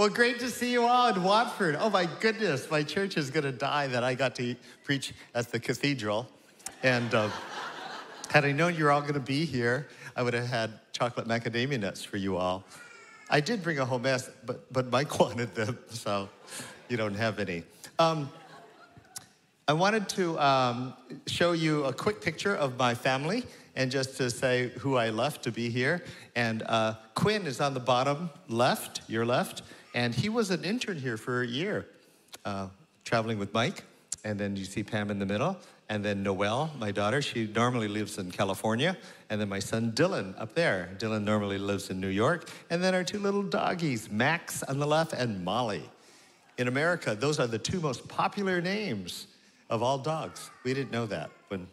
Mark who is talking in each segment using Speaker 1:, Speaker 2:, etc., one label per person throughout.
Speaker 1: Well, great to see you all in Watford. Oh my goodness, my church is going to die that I got to preach at the cathedral. And uh, had I known you were all going to be here, I would have had chocolate macadamia nuts for you all. I did bring a whole mess, but, but Mike wanted them, so you don't have any. Um, I wanted to um, show you a quick picture of my family and just to say who I left to be here. And uh, Quinn is on the bottom left, your left, and he was an intern here for a year, uh, traveling with Mike. And then you see Pam in the middle. And then Noelle, my daughter, she normally lives in California. And then my son Dylan up there. Dylan normally lives in New York. And then our two little doggies, Max on the left and Molly. In America, those are the two most popular names of all dogs. We didn't know that when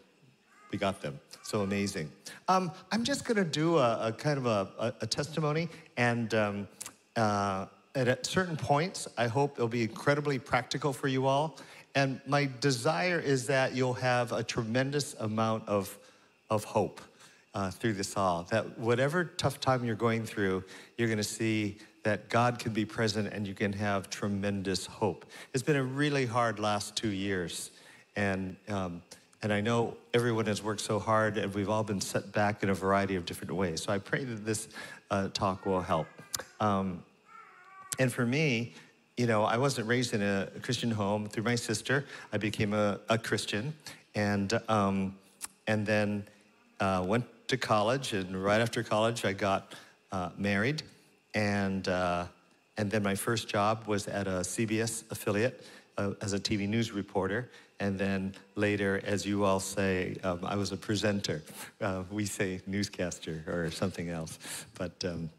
Speaker 1: we got them. So amazing. Um, I'm just going to do a, a, kind of a, a, a testimony, and um, uh, at certain points, I hope it'll be incredibly practical for you all. And my desire is that you'll have a tremendous amount of, of hope uh, through this all. That whatever tough time you're going through, you're going to see that God can be present and you can have tremendous hope. It's been a really hard last two years. And, um, and I know everyone has worked so hard and we've all been set back in a variety of different ways. So I pray that this uh, talk will help. Um, and for me, you know, I wasn't raised in a Christian home. Through my sister, I became a, a Christian, and um, and then uh, went to college. And right after college, I got uh, married, and uh, and then my first job was at a CBS affiliate uh, as a TV news reporter. And then later, as you all say, um, I was a presenter. Uh, we say newscaster or something else, but. Um,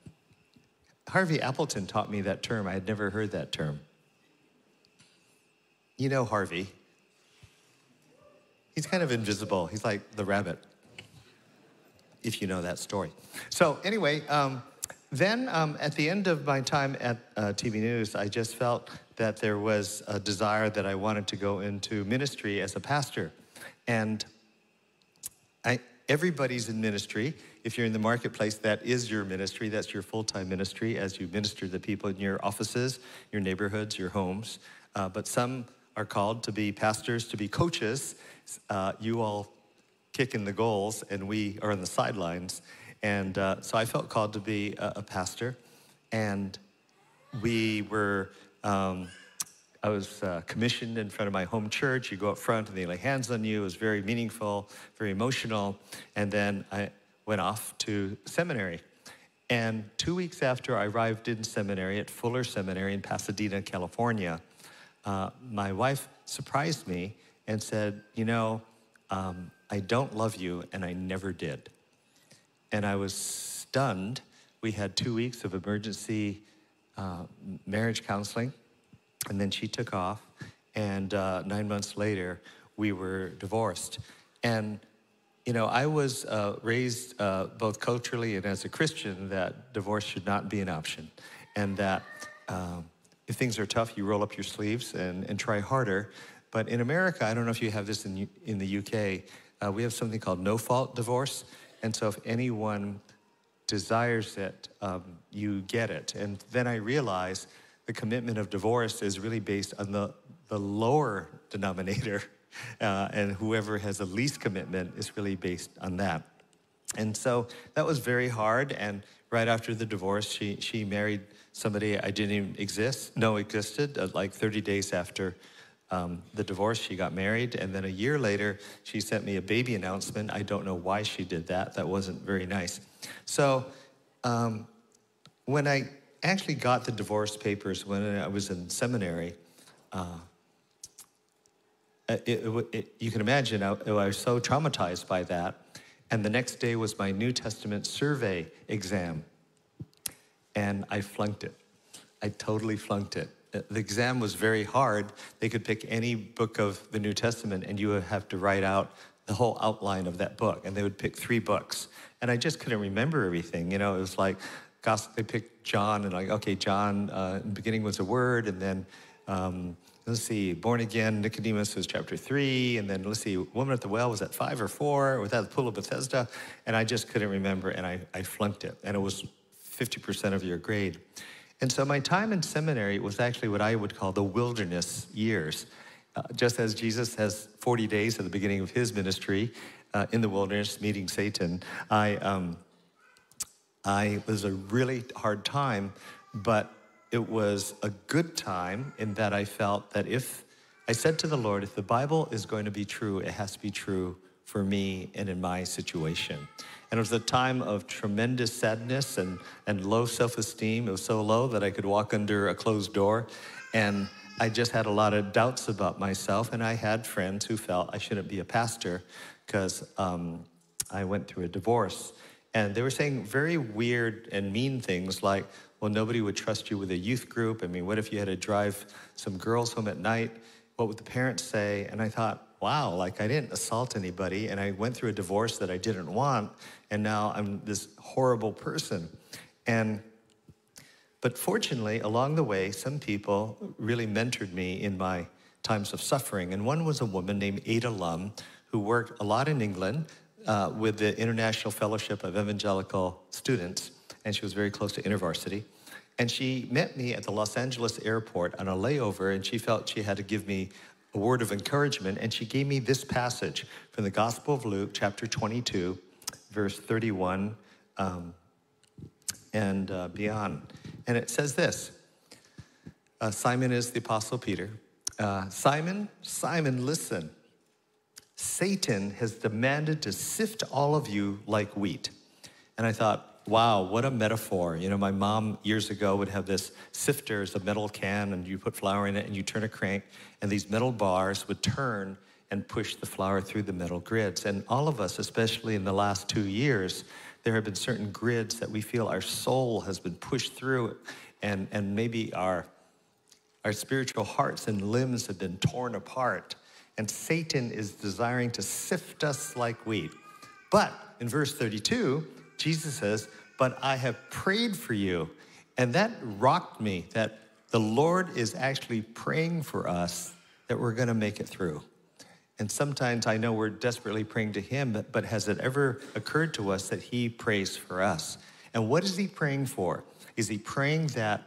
Speaker 1: Harvey Appleton taught me that term. I had never heard that term. You know Harvey. He's kind of invisible. He's like the rabbit, if you know that story. So, anyway, um, then um, at the end of my time at uh, TV News, I just felt that there was a desire that I wanted to go into ministry as a pastor. And I, everybody's in ministry. If you're in the marketplace, that is your ministry. That's your full time ministry as you minister to the people in your offices, your neighborhoods, your homes. Uh, but some are called to be pastors, to be coaches. Uh, you all kick in the goals, and we are on the sidelines. And uh, so I felt called to be a, a pastor. And we were um, I was uh, commissioned in front of my home church. You go up front and they lay hands on you. It was very meaningful, very emotional. And then I went off to seminary. And two weeks after I arrived in seminary at Fuller Seminary in Pasadena, California, uh, my wife surprised me and said, You know, um, I don't love you, and I never did. And I was stunned. We had two weeks of emergency uh, marriage counseling and then she took off, and uh, nine months later, we were divorced. And, you know, I was uh, raised uh, both culturally and as a Christian that divorce should not be an option, and that um, if things are tough, you roll up your sleeves and, and try harder. But in America, I don't know if you have this in, in the UK, uh, we have something called no fault divorce. And so if anyone desires it, um, you get it. And then I realized the commitment of divorce is really based on the, the lower denominator, uh, and whoever has the least commitment is really based on that. And so that was very hard. And right after the divorce, she, she married somebody I didn't even exist, know existed. Uh, like 30 days after um, the divorce, she got married. And then a year later, she sent me a baby announcement. I don't know why she did that. That wasn't very nice. So um, when I actually got the divorce papers when I was in seminary. Uh, it, it, it, you can imagine, I, I was so traumatized by that. And the next day was my New Testament survey exam. And I flunked it. I totally flunked it. Uh, the exam was very hard. They could pick any book of the New Testament, and you would have to write out the whole outline of that book. And they would pick three books. And I just couldn't remember everything. You know, it was like gospel, they picked John and like, okay, John uh, in the beginning was a word, and then um, let's see, born again, Nicodemus was chapter three, and then let's see, woman at the well was at five or four, was that the pool of Bethesda? And I just couldn't remember, and I, I flunked it, and it was 50% of your grade. And so my time in seminary was actually what I would call the wilderness years. Uh, just as Jesus has 40 days at the beginning of his ministry uh, in the wilderness meeting Satan, I, um, I was a really hard time, but it was a good time in that I felt that if I said to the Lord, if the Bible is going to be true, it has to be true for me and in my situation. And it was a time of tremendous sadness and, and low self esteem. It was so low that I could walk under a closed door. And I just had a lot of doubts about myself. And I had friends who felt I shouldn't be a pastor because um, I went through a divorce. And they were saying very weird and mean things like, well, nobody would trust you with a youth group. I mean, what if you had to drive some girls home at night? what would the parents say? And I thought, wow, like I didn't assault anybody and I went through a divorce that I didn't want and now I'm this horrible person. And but fortunately, along the way, some people really mentored me in my times of suffering. And one was a woman named Ada Lum, who worked a lot in England uh, with the International Fellowship of Evangelical Students, and she was very close to InterVarsity. And she met me at the Los Angeles airport on a layover, and she felt she had to give me a word of encouragement. And she gave me this passage from the Gospel of Luke, chapter 22, verse 31 um, and uh, beyond. And it says this uh, Simon is the Apostle Peter. Uh, Simon, Simon, listen. Satan has demanded to sift all of you like wheat. And I thought, Wow, what a metaphor. You know, my mom years ago would have this sifter as a metal can, and you put flour in it, and you turn a crank, and these metal bars would turn and push the flour through the metal grids. And all of us, especially in the last two years, there have been certain grids that we feel our soul has been pushed through, and, and maybe our, our spiritual hearts and limbs have been torn apart. And Satan is desiring to sift us like wheat. But in verse 32, Jesus says, but I have prayed for you. And that rocked me that the Lord is actually praying for us that we're going to make it through. And sometimes I know we're desperately praying to Him, but, but has it ever occurred to us that He prays for us? And what is He praying for? Is He praying that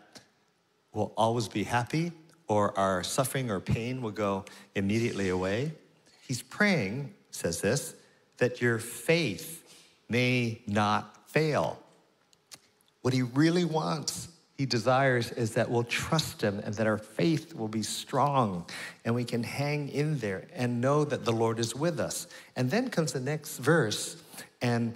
Speaker 1: we'll always be happy or our suffering or pain will go immediately away? He's praying, says this, that your faith may not fail. What he really wants, he desires, is that we'll trust him and that our faith will be strong and we can hang in there and know that the Lord is with us. And then comes the next verse, and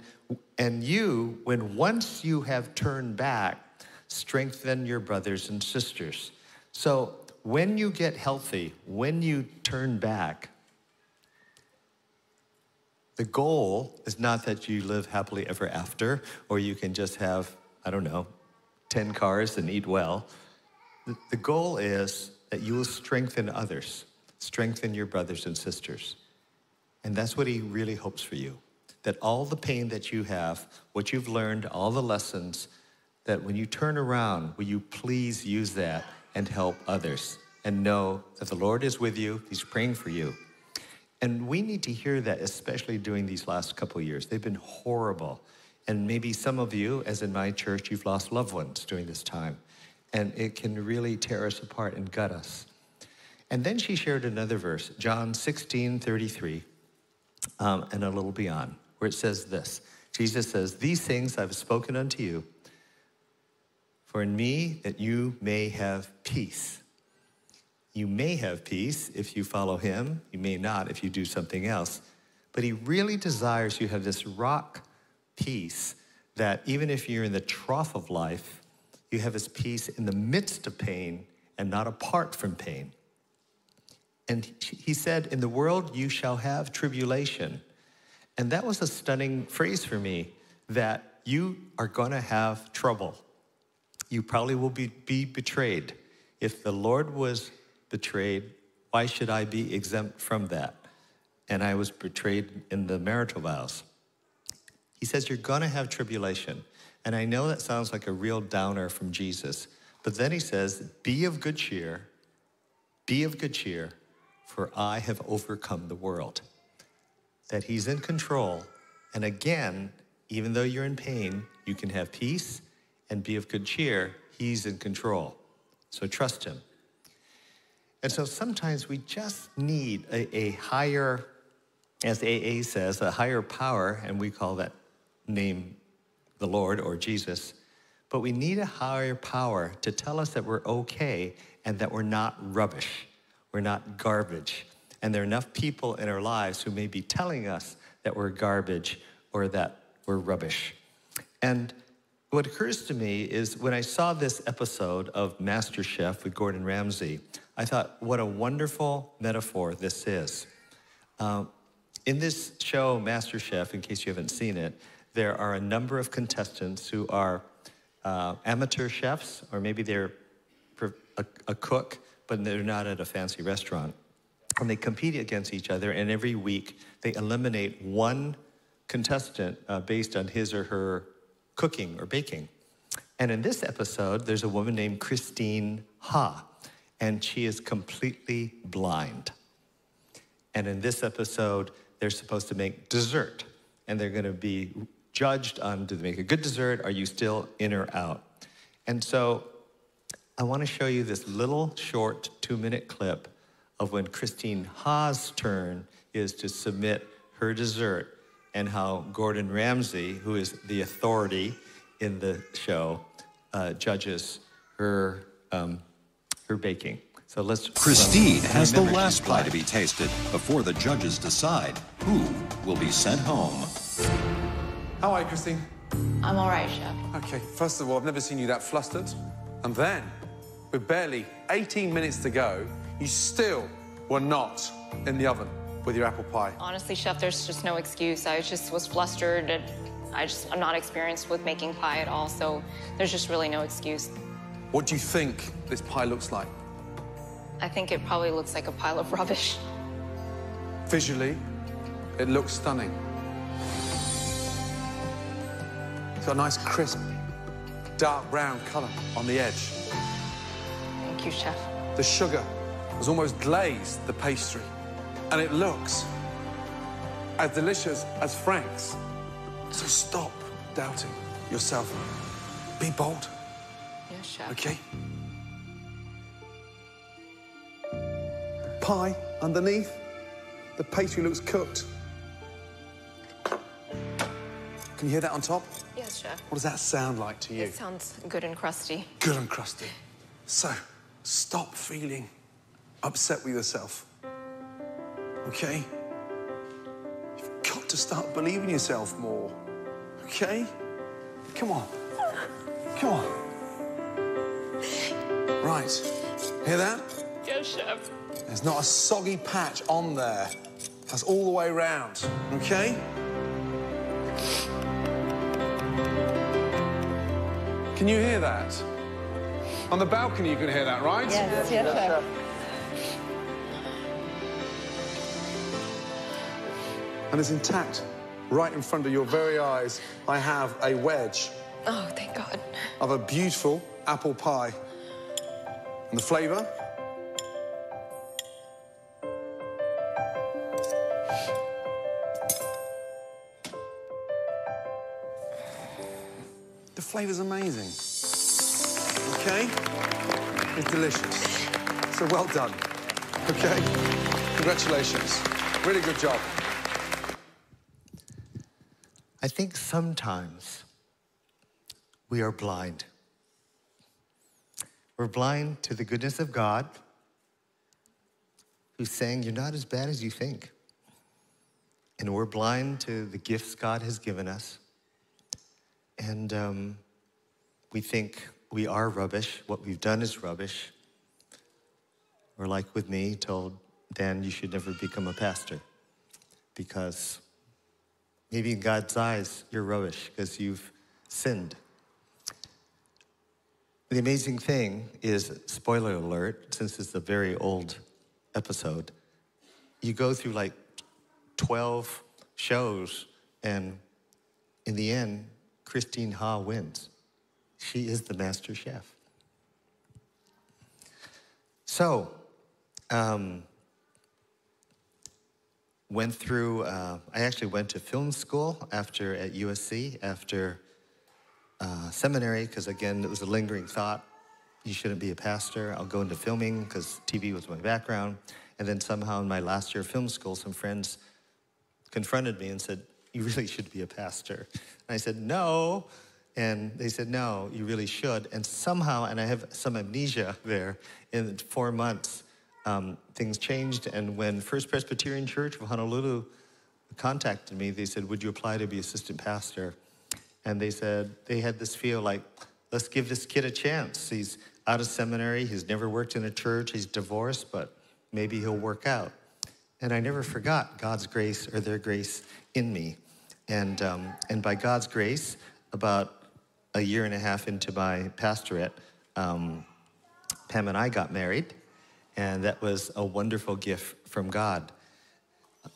Speaker 1: and you, when once you have turned back, strengthen your brothers and sisters. So when you get healthy, when you turn back, the goal is not that you live happily ever after, or you can just have I don't know, 10 cars and eat well. The goal is that you will strengthen others, strengthen your brothers and sisters. And that's what he really hopes for you. That all the pain that you have, what you've learned, all the lessons, that when you turn around, will you please use that and help others and know that the Lord is with you, He's praying for you. And we need to hear that, especially during these last couple years. They've been horrible. And maybe some of you, as in my church, you've lost loved ones during this time. And it can really tear us apart and gut us. And then she shared another verse, John 16, 33, um, and a little beyond, where it says this Jesus says, These things I've spoken unto you, for in me that you may have peace. You may have peace if you follow him, you may not if you do something else. But he really desires you have this rock peace that even if you're in the trough of life, you have his peace in the midst of pain and not apart from pain. And he said, In the world you shall have tribulation. And that was a stunning phrase for me that you are going to have trouble. You probably will be, be betrayed. If the Lord was betrayed, why should I be exempt from that? And I was betrayed in the marital vows. He says, You're to have tribulation. And I know that sounds like a real downer from Jesus. But then he says, Be of good cheer, be of good cheer, for I have overcome the world. That he's in control. And again, even though you're in pain, you can have peace and be of good cheer. He's in control. So trust Him. And so sometimes we just need a, a higher, as AA says, a higher power, and we call that name the Lord or Jesus. But we need a higher power to tell us that we're okay and that we're not rubbish, we're not garbage. And there are enough people in our lives who may be telling us that we're garbage or that we're rubbish. And what occurs to me is when I saw this episode of MasterChef with Gordon Ramsay, I thought, what a wonderful metaphor this is. Um, in this show, MasterChef, in case you haven't seen it, there are a number of contestants who are uh, amateur chefs, or maybe they're a, a cook, but they're not at a fancy restaurant. And they compete against each other, and every week they eliminate one contestant uh, based on his or her cooking or baking. And in this episode, there's a woman named Christine Ha, and she is completely blind. And in this episode, they're supposed to make dessert, and they're going to be judged on do they make a good dessert? Are you still in or out? And so I want to show you this little short two minute clip of when Christine Ha's turn is to submit her dessert and how Gordon Ramsay, who is the authority in the show, uh, judges her, um, her baking. So let's.
Speaker 2: Christine has the last pie to be tasted before the judges decide who will be sent home.
Speaker 3: How are you, Christine?
Speaker 4: I'm all right, Chef.
Speaker 3: Okay, first of all, I've never seen you that flustered. And then with barely 18 minutes to go, you still were not in the oven with your apple pie.
Speaker 4: Honestly, Chef, there's just no excuse. I just was flustered. And I just, I'm not experienced with making pie at all, so there's just really no excuse.
Speaker 3: What do you think this pie looks like?
Speaker 4: I think it probably looks like a pile of rubbish.
Speaker 3: Visually, it looks stunning. It's got a nice, crisp, dark brown color on the edge Thank
Speaker 4: you, Chef.
Speaker 3: The sugar has almost glazed the pastry, and it looks as delicious as Frank's. So stop doubting yourself. Be bold.
Speaker 4: Yes, Chef.
Speaker 3: Okay? Pie underneath. The pastry looks cooked. Can you hear that on top?
Speaker 4: Yes, Chef.
Speaker 3: What does that sound like to you?
Speaker 4: It sounds good and crusty.
Speaker 3: Good and crusty. So, Stop feeling upset with yourself. Okay? You've got to start believing yourself more. Okay? Come on. Come on. Right. Hear that?
Speaker 4: Yes, Chef.
Speaker 3: There's not a soggy patch on there. That's all the way around. Okay? Can you hear that? On the balcony, you can hear that, right?
Speaker 4: Yes, yes, yes.
Speaker 3: And it's intact. Right in front of your very eyes, I have a wedge.
Speaker 4: Oh, thank God.
Speaker 3: Of a beautiful apple pie. And the flavour? The flavour's amazing okay? It's delicious. So well done, okay? Congratulations. Really good job.
Speaker 1: I think sometimes we are blind. We're blind to the goodness of God, who's saying, You're not as bad as you think. And we're blind to the gifts God has given us. And um, we think we are rubbish. What we've done is rubbish. Or, like with me, told Dan, you should never become a pastor because maybe in God's eyes, you're rubbish because you've sinned. The amazing thing is, spoiler alert, since it's a very old episode, you go through like 12 shows, and in the end, Christine Ha wins. She is the master chef. So, um, went through, uh, I actually went to film school after at USC after uh, seminary because, again, it was a lingering thought. You shouldn't be a pastor. I'll go into filming because TV was my background. And then somehow in my last year of film school, some friends confronted me and said, You really should be a pastor. And I said, No. And they said, No, you really should. And somehow, and I have some amnesia there, in four months, um, things changed. And when First Presbyterian Church of Honolulu contacted me, they said, Would you apply to be assistant pastor? And they said, They had this feel like, Let's give this kid a chance. He's out of seminary, he's never worked in a church, he's divorced, but maybe he'll work out. And I never forgot God's grace or their grace in me. And, um, and by God's grace, about a year and a half into my pastorate, um, Pam and I got married, and that was a wonderful gift from God.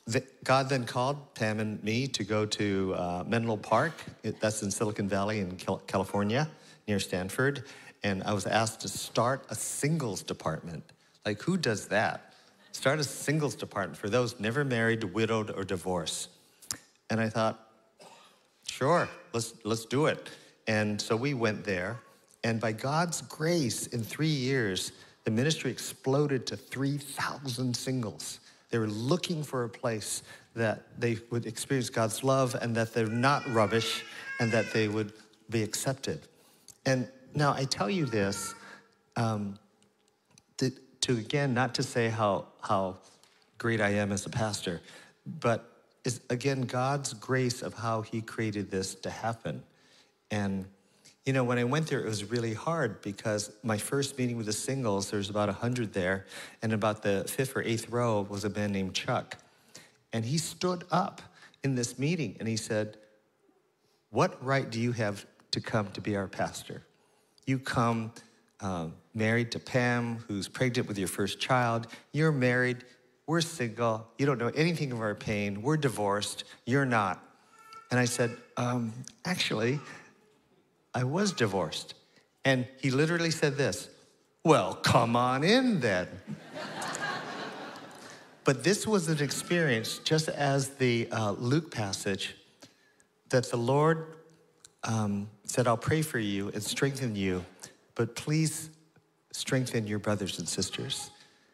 Speaker 1: The, God then called Pam and me to go to uh, Menlo Park, it, that's in Silicon Valley in California, near Stanford, and I was asked to start a singles department. Like, who does that? Start a singles department for those never married, widowed, or divorced. And I thought, sure, let's, let's do it. And so we went there. And by God's grace, in three years, the ministry exploded to 3,000 singles. They were looking for a place that they would experience God's love and that they're not rubbish and that they would be accepted. And now I tell you this um, to, to, again, not to say how, how great I am as a pastor, but is again God's grace of how He created this to happen. And you know, when I went there, it was really hard because my first meeting with the singles, there's about 100 there, and about the fifth or eighth row was a man named Chuck. And he stood up in this meeting and he said, What right do you have to come to be our pastor? You come um, married to Pam, who's pregnant with your first child. You're married. We're single. You don't know anything of our pain. We're divorced. You're not. And I said, um, Actually, I was divorced. And he literally said this Well, come on in then. but this was an experience, just as the uh, Luke passage, that the Lord um, said, I'll pray for you and strengthen you, but please strengthen your brothers and sisters.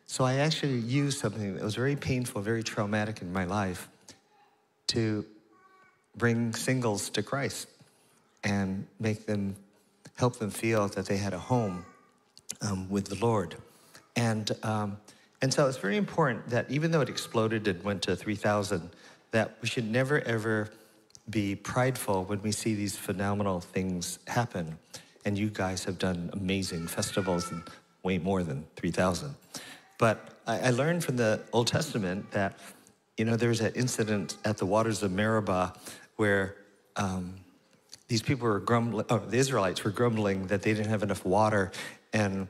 Speaker 1: So I actually used something that was very painful, very traumatic in my life to bring singles to Christ and make them, help them feel that they had a home um, with the Lord. And, um, and so it's very important that even though it exploded and went to 3,000, that we should never ever be prideful when we see these phenomenal things happen. And you guys have done amazing festivals and way more than 3,000. But I, I learned from the Old Testament that, you know, there was an incident at the waters of Meribah where um, these people were grumbling, oh, the Israelites were grumbling that they didn't have enough water. And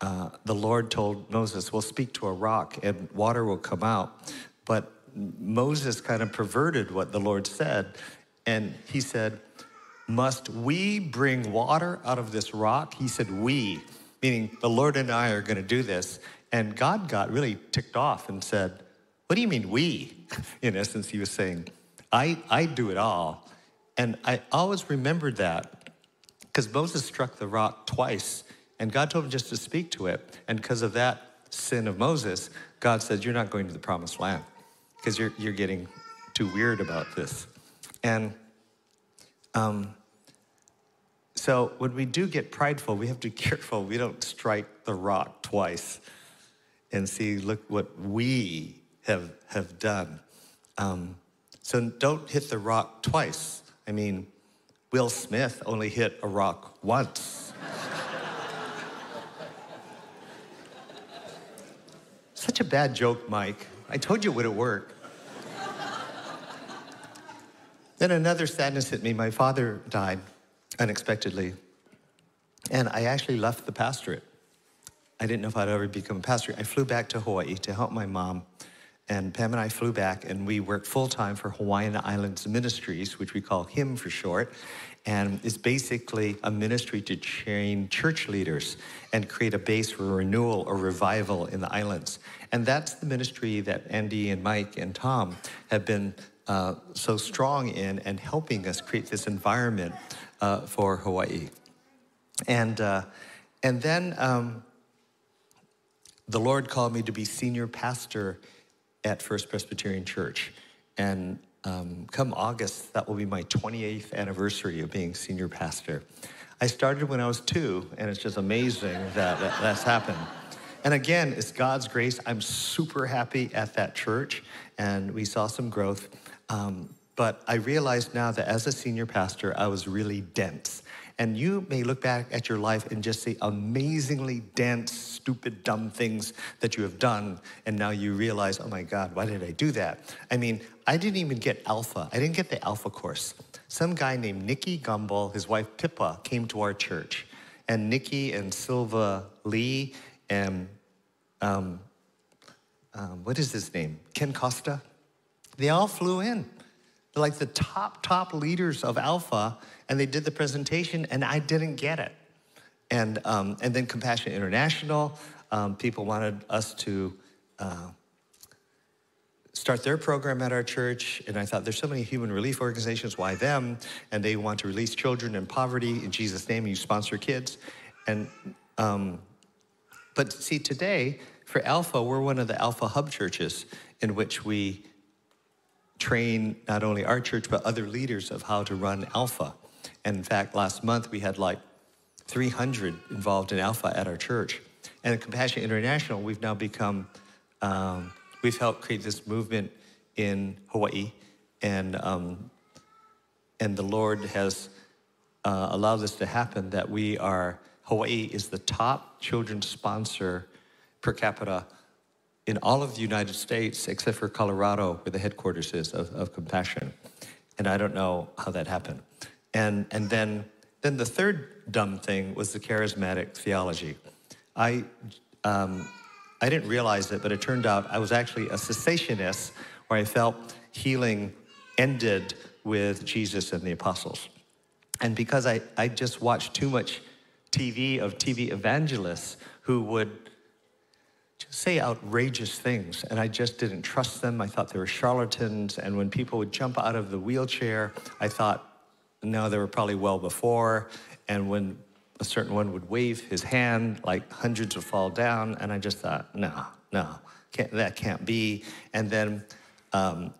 Speaker 1: uh, the Lord told Moses, We'll speak to a rock and water will come out. But Moses kind of perverted what the Lord said. And he said, Must we bring water out of this rock? He said, We, meaning the Lord and I are going to do this. And God got really ticked off and said, What do you mean, we? In essence, he was saying, I, I do it all. And I always remembered that because Moses struck the rock twice, and God told him just to speak to it. And because of that sin of Moses, God said, You're not going to the promised land because you're, you're getting too weird about this. And um, so when we do get prideful, we have to be careful we don't strike the rock twice and see, look what we have, have done. Um, so don't hit the rock twice. I mean, Will Smith only hit a rock once. Such a bad joke, Mike. I told you it wouldn't work. then another sadness hit me. My father died unexpectedly, and I actually left the pastorate. I didn't know if I'd ever become a pastor. I flew back to Hawaii to help my mom and Pam and I flew back and we worked full time for Hawaiian Islands Ministries, which we call HIM for short. And it's basically a ministry to train church leaders and create a base for renewal or revival in the islands. And that's the ministry that Andy and Mike and Tom have been uh, so strong in and helping us create this environment uh, for Hawaii. And, uh, and then um, the Lord called me to be senior pastor at First Presbyterian Church. And um, come August, that will be my 28th anniversary of being senior pastor. I started when I was two, and it's just amazing that, that that's happened. And again, it's God's grace. I'm super happy at that church, and we saw some growth. Um, but I realized now that as a senior pastor, I was really dense. And you may look back at your life and just see amazingly dense, stupid, dumb things that you have done. And now you realize, oh my God, why did I do that? I mean, I didn't even get Alpha. I didn't get the Alpha course. Some guy named Nicky Gumbel, his wife Pippa, came to our church. And Nicky and Sila Lee and, um, um, what is his name? Ken Costa? They all flew in. They're like the top, top leaders of Alpha, and they did the presentation, and I didn't get it. And, um, and then Compassion International, um, people wanted us to uh, start their program at our church, and I thought there's so many human relief organizations, why them? And they want to release children in poverty in Jesus' name, you sponsor kids. And um, but see, today for Alpha, we're one of the Alpha Hub churches in which we train not only our church, but other leaders of how to run Alpha. And in fact, last month we had like 300 involved in Alpha at our church. And at Compassion International, we've now become, um, we've helped create this movement in Hawaii. And, um, and the Lord has uh, allowed this to happen that we are, Hawaii is the top children's sponsor per capita in all of the United States, except for Colorado, where the headquarters is of, of Compassion. And I don't know how that happened. And, and then, then the third dumb thing was the charismatic theology. I, um, I didn't realize it, but it turned out I was actually a cessationist where I felt healing ended with Jesus and the apostles. And because I, I just watched too much TV of TV evangelists who would say outrageous things, and I just didn't trust them. I thought they were charlatans. And when people would jump out of the wheelchair, I thought, no, they were probably well before. And when a certain one would wave his hand, like hundreds would fall down, and I just thought, no, no, can't, that can't be. And then um,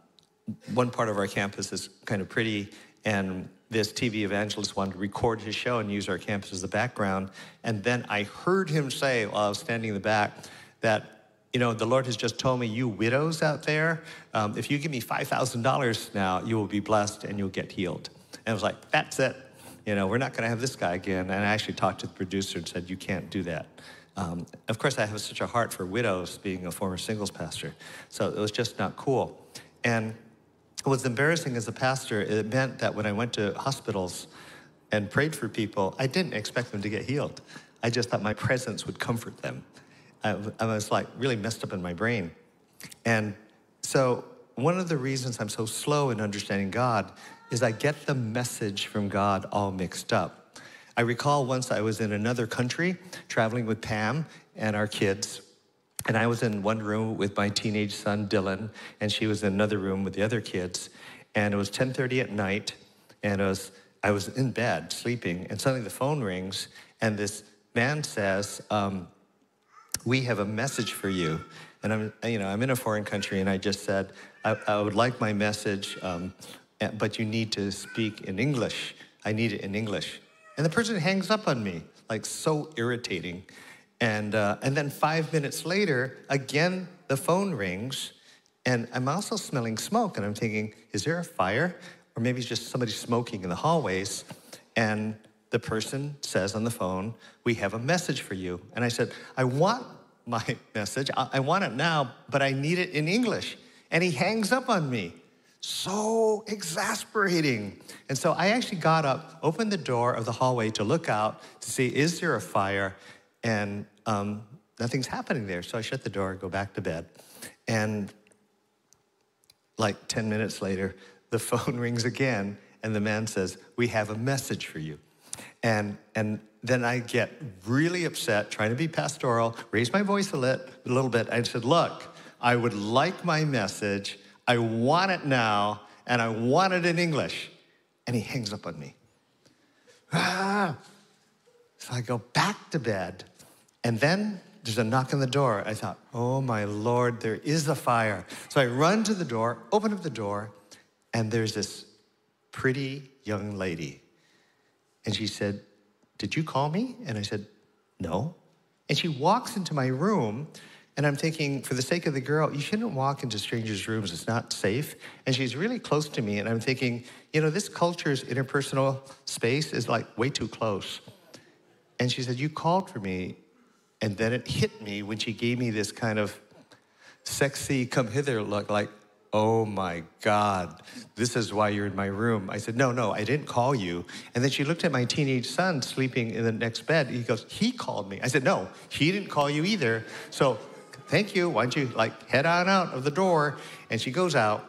Speaker 1: one part of our campus is kind of pretty, and this TV evangelist wanted to record his show and use our campus as the background. And then I heard him say, while I was standing in the back, that you know, the Lord has just told me, you widows out there, um, if you give me $5,000 now, you will be blessed and you'll get healed. And I was like, that's it. You know, we're not going to have this guy again. And I actually talked to the producer and said, you can't do that. Um, of course, I have such a heart for widows, being a former singles pastor. So it was just not cool. And what's embarrassing as a pastor, it meant that when I went to hospitals and prayed for people, I didn't expect them to get healed. I just thought my presence would comfort them. I, I was like really messed up in my brain. And so one of the reasons I'm so slow in understanding God is I get the message from God all mixed up. I recall once I was in another country traveling with Pam and our kids, and I was in one room with my teenage son Dylan, and she was in another room with the other kids. And it was 10:30 at night, and it was I was in bed sleeping, and suddenly the phone rings, and this man says, um, we have a message for you. And I'm, you know, I'm in a foreign country, and I just said, I, I would like my message, um, but you need to speak in English. I need it in English. And the person hangs up on me, like so irritating. And, uh, and then five minutes later, again, the phone rings, and I'm also smelling smoke, and I'm thinking, is there a fire? Or maybe it's just somebody smoking in the hallways. And the person says on the phone, We have a message for you. And I said, I want my message. I, want it now, but I need it in English. And he hangs up on me. So exasperating. And so I actually got up, opened the door of the hallway to look out to see, is there a fire? And um, nothing's happening there. So I shut the door, go back to bed. And like 10 minutes later, the phone rings again, and the man says, We have a message for you. And, and then I get really upset, trying to be pastoral, raise my voice a, lit, a little bit. I said, Look, I would like my message. I want it now, and I want it in English. And he hangs up on me. ah. So I go back to bed. And then there's a knock on the door. I thought, oh my Lord, there is a fire. So I run to the door, open up the door, and there's this pretty young lady. And she said, Did you call me? And I said, No. And she walks into my room, and I'm thinking, for the sake of the girl, you shouldn't walk into strangers' rooms. It's not safe. And she's really close to me, and I'm thinking, you know, this culture's interpersonal space is like way too close. And she said, You called for me. And then it hit me when she gave me this kind of sexy, come hither look like, oh my God, this is why you're in my room. I said, no, no, I didn't call you. And then she looked at my teenage son sleeping in the next bed. He goes, he called me. I said, no, he didn't call you either. So thank you. Why don't you like head on out of the door? And she goes out.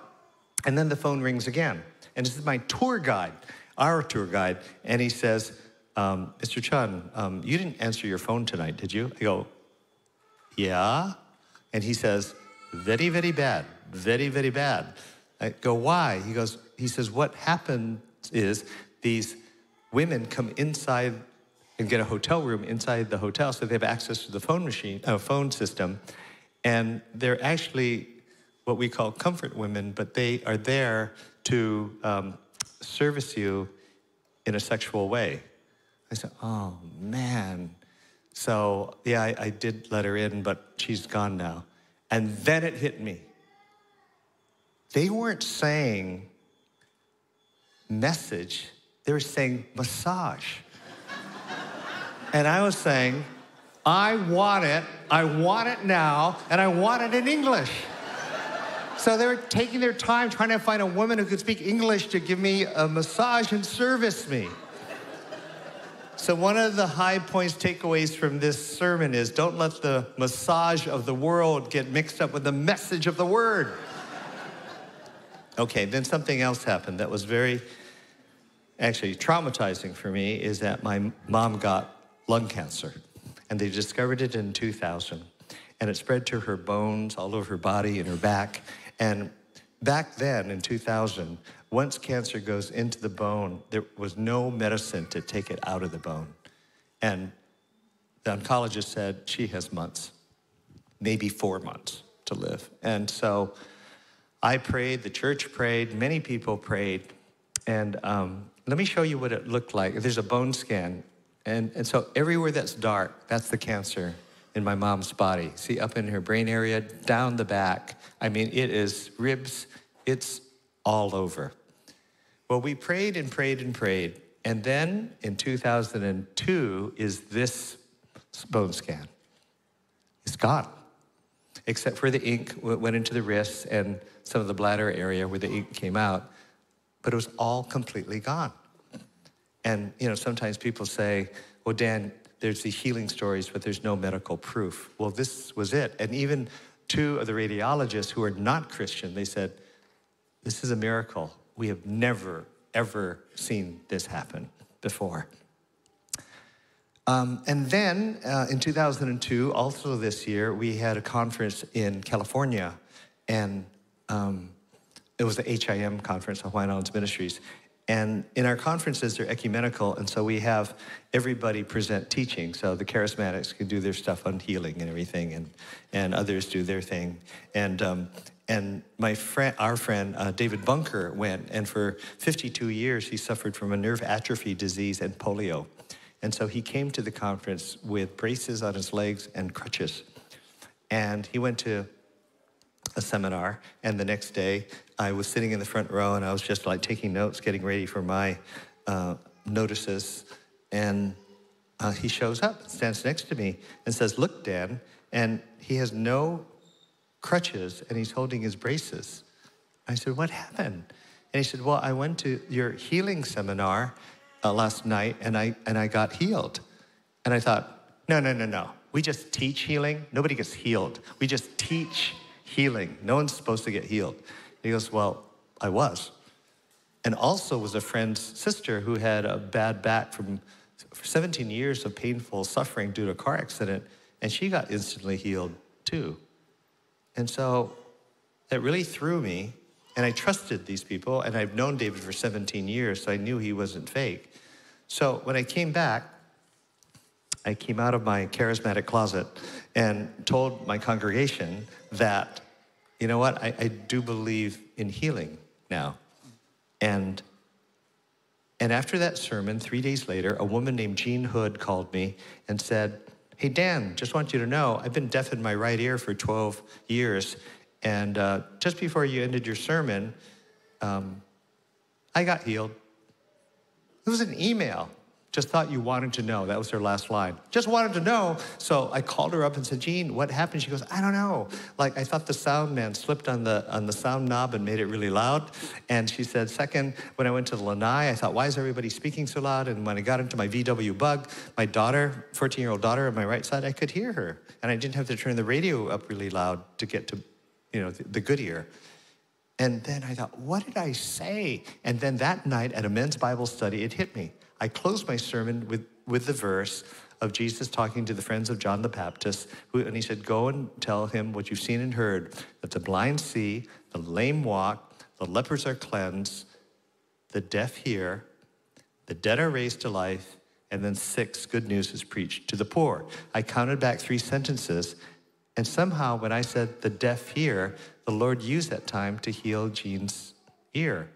Speaker 1: And then the phone rings again. And this is my tour guide, our tour guide. And he says, um, Mr. Chun, um, you didn't answer your phone tonight, did you? I go, yeah. And he says, very, very bad, very, very bad. I go, why? He goes, he says, what happens is these women come inside and get a hotel room inside the hotel so they have access to the phone machine, uh, phone system. And they're actually what we call comfort women, but they are there to um, service you in a sexual way. I said, oh man. So yeah, I, I did let her in, but she's gone now. And then it hit me. They weren't saying message, they were saying massage. and I was saying, I want it, I want it now, and I want it in English. So they were taking their time trying to find a woman who could speak English to give me a massage and service me. So, one of the high points takeaways from this sermon is don't let the massage of the world get mixed up with the message of the word. Okay, then something else happened that was very actually traumatizing for me is that my mom got lung cancer and they discovered it in 2000 and it spread to her bones all over her body and her back and back then in 2000 once cancer goes into the bone, there was no medicine to take it out of the bone. And the oncologist said she has months, maybe four months to live. And so I prayed, the church prayed, many people prayed. And um, let me show you what it looked like. There's a bone scan. And, and so everywhere that's dark, that's the cancer in my mom's body. See, up in her brain area, down the back. I mean, it is ribs, it's all over. Well, we prayed and prayed and prayed. And then in 2002 is this bone scan. It's gone, except for the ink went into the wrists and some of the bladder area where the ink came out, but it was all completely gone. And you know, sometimes people say, "Well, Dan, there's these healing stories, but there's no medical proof." Well, this was it. And even two of the radiologists who are not Christian, they said, "This is a miracle we have never, ever seen this happen before. Um, and then uh, in 2002, also this year, we had a conference in California, and um, it was the HIM conference, Hawaiian Islands Ministries. And in our conferences, they're ecumenical, and so we have everybody present teaching. So the charismatics can do their stuff on healing and everything, and, and others do their thing. And um, and my friend, our friend uh, David Bunker went, and for 52 years he suffered from a nerve atrophy disease and polio. And so he came to the conference with braces on his legs and crutches. And he went to a seminar, and the next day I was sitting in the front row and I was just like taking notes, getting ready for my uh, notices. And uh, he shows up, stands next to me, and says, Look, Dan. And he has no crutches and he's holding his braces. I said, What happened? And he said, Well, I went to your healing seminar uh, last night and I, and I got healed. And I thought, No, no, no, no. We just teach healing. Nobody gets healed. We just teach healing. No one's supposed to get healed. he goes, Well, I was. And also was a friend's sister who had a bad back from 17 years of painful suffering due to a car accident, and she got instantly healed too. And so that really threw me. And I trusted these people, and I've known David for 17 years, so I knew he wasn't fake. So when I came back, I came out of my charismatic closet and told my congregation that, you know what, I, I do believe in healing now. And and after that sermon, three days later, a woman named Jean Hood called me and said, Hey, Dan, just want you to know I've been deaf in my right ear for 12 years. And uh, just before you ended your sermon, um, I got healed. It was an email. Just thought you wanted to know. That was her last line. Just wanted to know. So I called her up and said, Jean, what happened? She goes, I don't know. Like I thought the sound man slipped on the on the sound knob and made it really loud. And she said, second, when I went to the lanai, I thought, why is everybody speaking so loud? And when I got into my VW bug, my daughter, 14-year-old daughter on my right side, I could hear her. And I didn't have to turn the radio up really loud to get to, you know, the, the good ear. And then I thought, what did I say? And then that night at a men's Bible study, it hit me. I closed my sermon with, with the verse of Jesus talking to the friends of John the Baptist, who, and he said, Go and tell him what you've seen and heard that the blind see, the lame walk, the lepers are cleansed, the deaf hear, the dead are raised to life, and then six, good news is preached to the poor. I counted back three sentences, and somehow when I said the deaf hear, the Lord used that time to heal Jean's ear.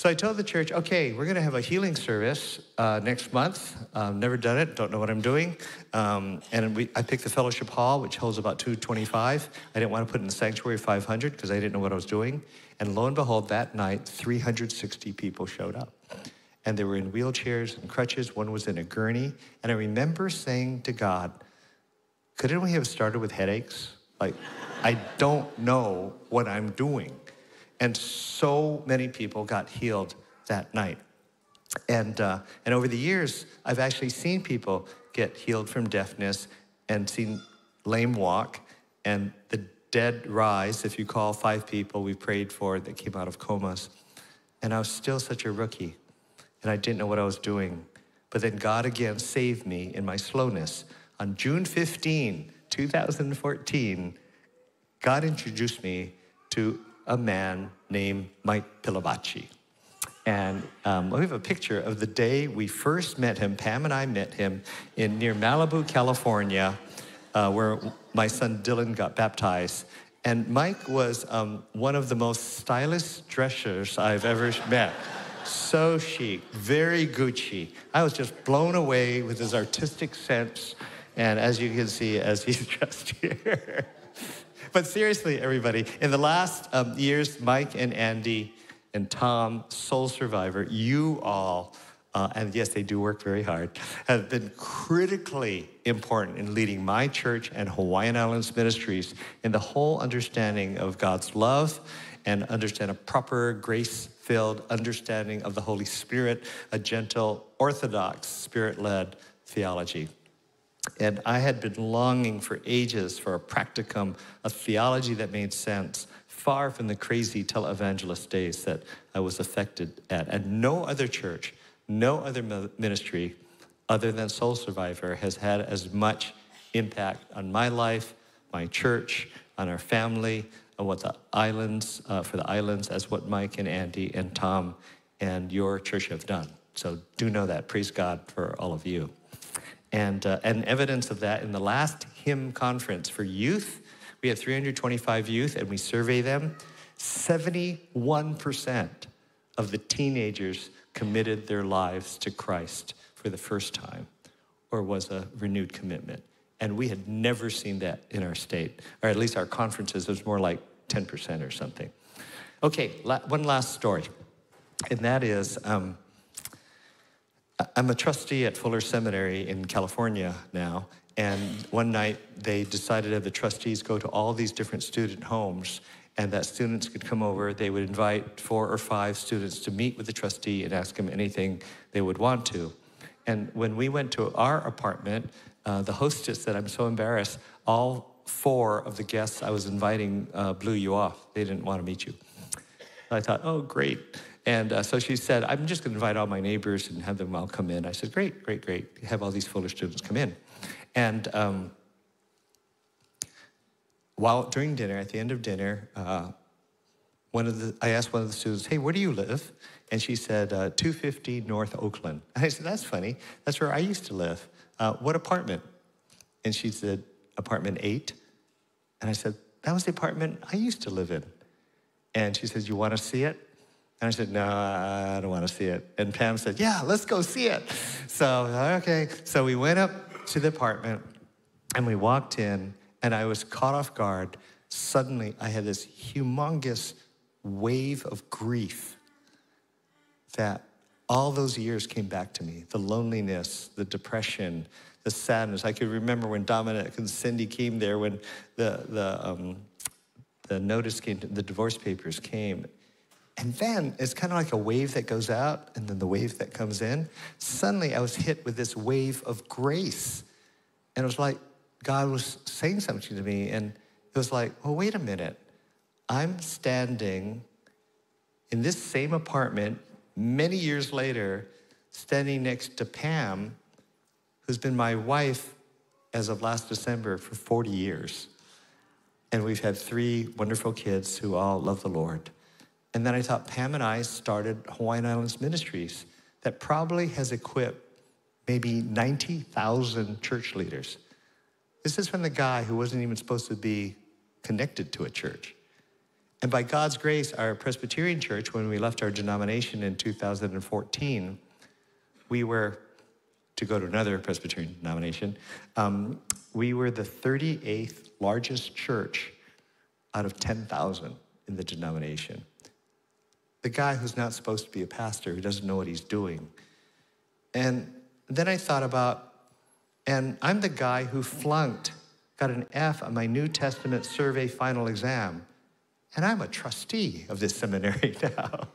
Speaker 1: So I told the church, okay, we're going to have a healing service uh, next month. Um, never done it, don't know what I'm doing. Um, and we, I picked the fellowship hall, which holds about 225. I didn't want to put in the sanctuary 500 because I didn't know what I was doing. And lo and behold, that night, 360 people showed up. And they were in wheelchairs and crutches. One was in a gurney. And I remember saying to God, couldn't we have started with headaches? Like, I don't know what I'm doing. And so many people got healed that night. And, uh, and over the years, I've actually seen people get healed from deafness and seen lame walk and the dead rise. If you call five people we prayed for that came out of comas. And I was still such a rookie and I didn't know what I was doing. But then God again saved me in my slowness. On June 15, 2014, God introduced me to a man named Mike Pilavachi. And um, we have a picture of the day we first met him. Pam and I met him in near Malibu, California, uh, where my son Dylan got baptized. And Mike was um, one of the most stylish dressers I've ever met. So chic, very Gucci. I was just blown away with his artistic sense. And as you can see, as he's dressed here. but seriously, everybody, in the last um, years, Mike and Andy and Tom, Soul Survivor, you all, uh, and yes, they do work very hard, have been critically important in leading my church and Hawaiian Islands ministries in the whole understanding of God's love and understand a proper grace filled understanding of the Holy Spirit, a gentle, orthodox, spirit led theology. And I had been longing for ages for a practicum, a theology that made sense, far from the crazy televangelist days that I was affected at. And no other church, no other ministry other than Soul Survivor has had as much impact on my life, my church, on our family, on what the islands, uh, for the islands, as what Mike and Andy and Tom and your church have done. So do know that. Praise God for all of you. And, uh, and evidence of that in the last HIM conference for youth, we had 325 youth and we survey them. 71% of the teenagers committed their lives to Christ for the first time or was a renewed commitment. And we had never seen that in our state, or at least our conferences, it was more like 10% or something. Okay, la- one last story, and that is um, I'm a trustee at Fuller Seminary in California now, and one night they decided that the trustees go to all these different student homes and that students could come over. They would invite four or five students to meet with the trustee and ask him anything they would want to. And when we went to our apartment, uh, the hostess said, I'm so embarrassed, all four of the guests I was inviting uh, blew you off. They didn't want to meet you. I thought, oh, great. And uh, so she said, I'm just going to invite all my neighbors and have them all come in. I said, great, great, great. Have all these Fuller students come in. And um, while during dinner, at the end of dinner, uh, one of the, I asked one of the students, hey, where do you live? And she said, uh, 250 North Oakland. And I said, that's funny. That's where I used to live. Uh, what apartment? And she said, apartment eight. And I said, that was the apartment I used to live in. And she said, you want to see it? And I said, no, I don't want to see it. And Pam said, yeah, let's go see it. So, okay. So we went up to the apartment and we walked in, and I was caught off guard. Suddenly, I had this humongous wave of grief that all those years came back to me the loneliness, the depression, the sadness. I could remember when Dominic and Cindy came there, when the, the, um, the notice came, the divorce papers came. And then it's kind of like a wave that goes out and then the wave that comes in. Suddenly I was hit with this wave of grace. And it was like God was saying something to me. And it was like, well, wait a minute. I'm standing in this same apartment many years later, standing next to Pam, who's been my wife as of last December for 40 years. And we've had three wonderful kids who all love the Lord. And then I thought Pam and I started Hawaiian Islands Ministries that probably has equipped maybe 90,000 church leaders. This is from the guy who wasn't even supposed to be connected to a church. And by God's grace, our Presbyterian church, when we left our denomination in 2014, we were, to go to another Presbyterian denomination, um, we were the 38th largest church out of 10,000 in the denomination the guy who's not supposed to be a pastor, who doesn't know what he's doing. And then I thought about, and I'm the guy who flunked, got an F on my New Testament survey final exam. And I'm a trustee of this seminary now.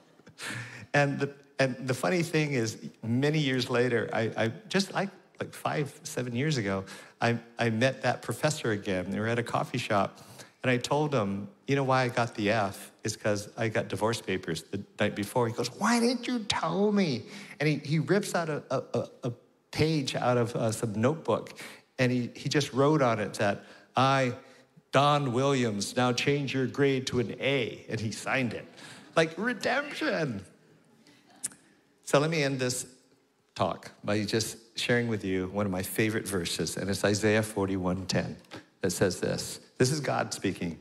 Speaker 1: and, the, and the funny thing is, many years later, I, I just like, like five, seven years ago, I, I met that professor again. They were at a coffee shop. And I told him, you know why I got the F? Is because I got divorce papers the night before. He goes, why didn't you tell me? And he, he rips out a, a, a page out of uh, some notebook and he, he just wrote on it that I, Don Williams, now change your grade to an A. And he signed it. Like redemption. So let me end this talk by just sharing with you one of my favorite verses, and it's Isaiah 41:10 that says this. This is God speaking,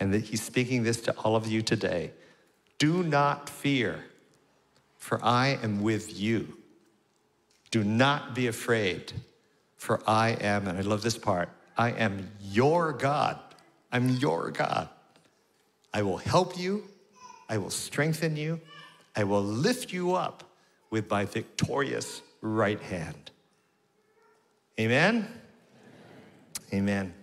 Speaker 1: and that He's speaking this to all of you today. Do not fear, for I am with you. Do not be afraid, for I am, and I love this part, I am your God. I'm your God. I will help you, I will strengthen you, I will lift you up with my victorious right hand. Amen? Amen.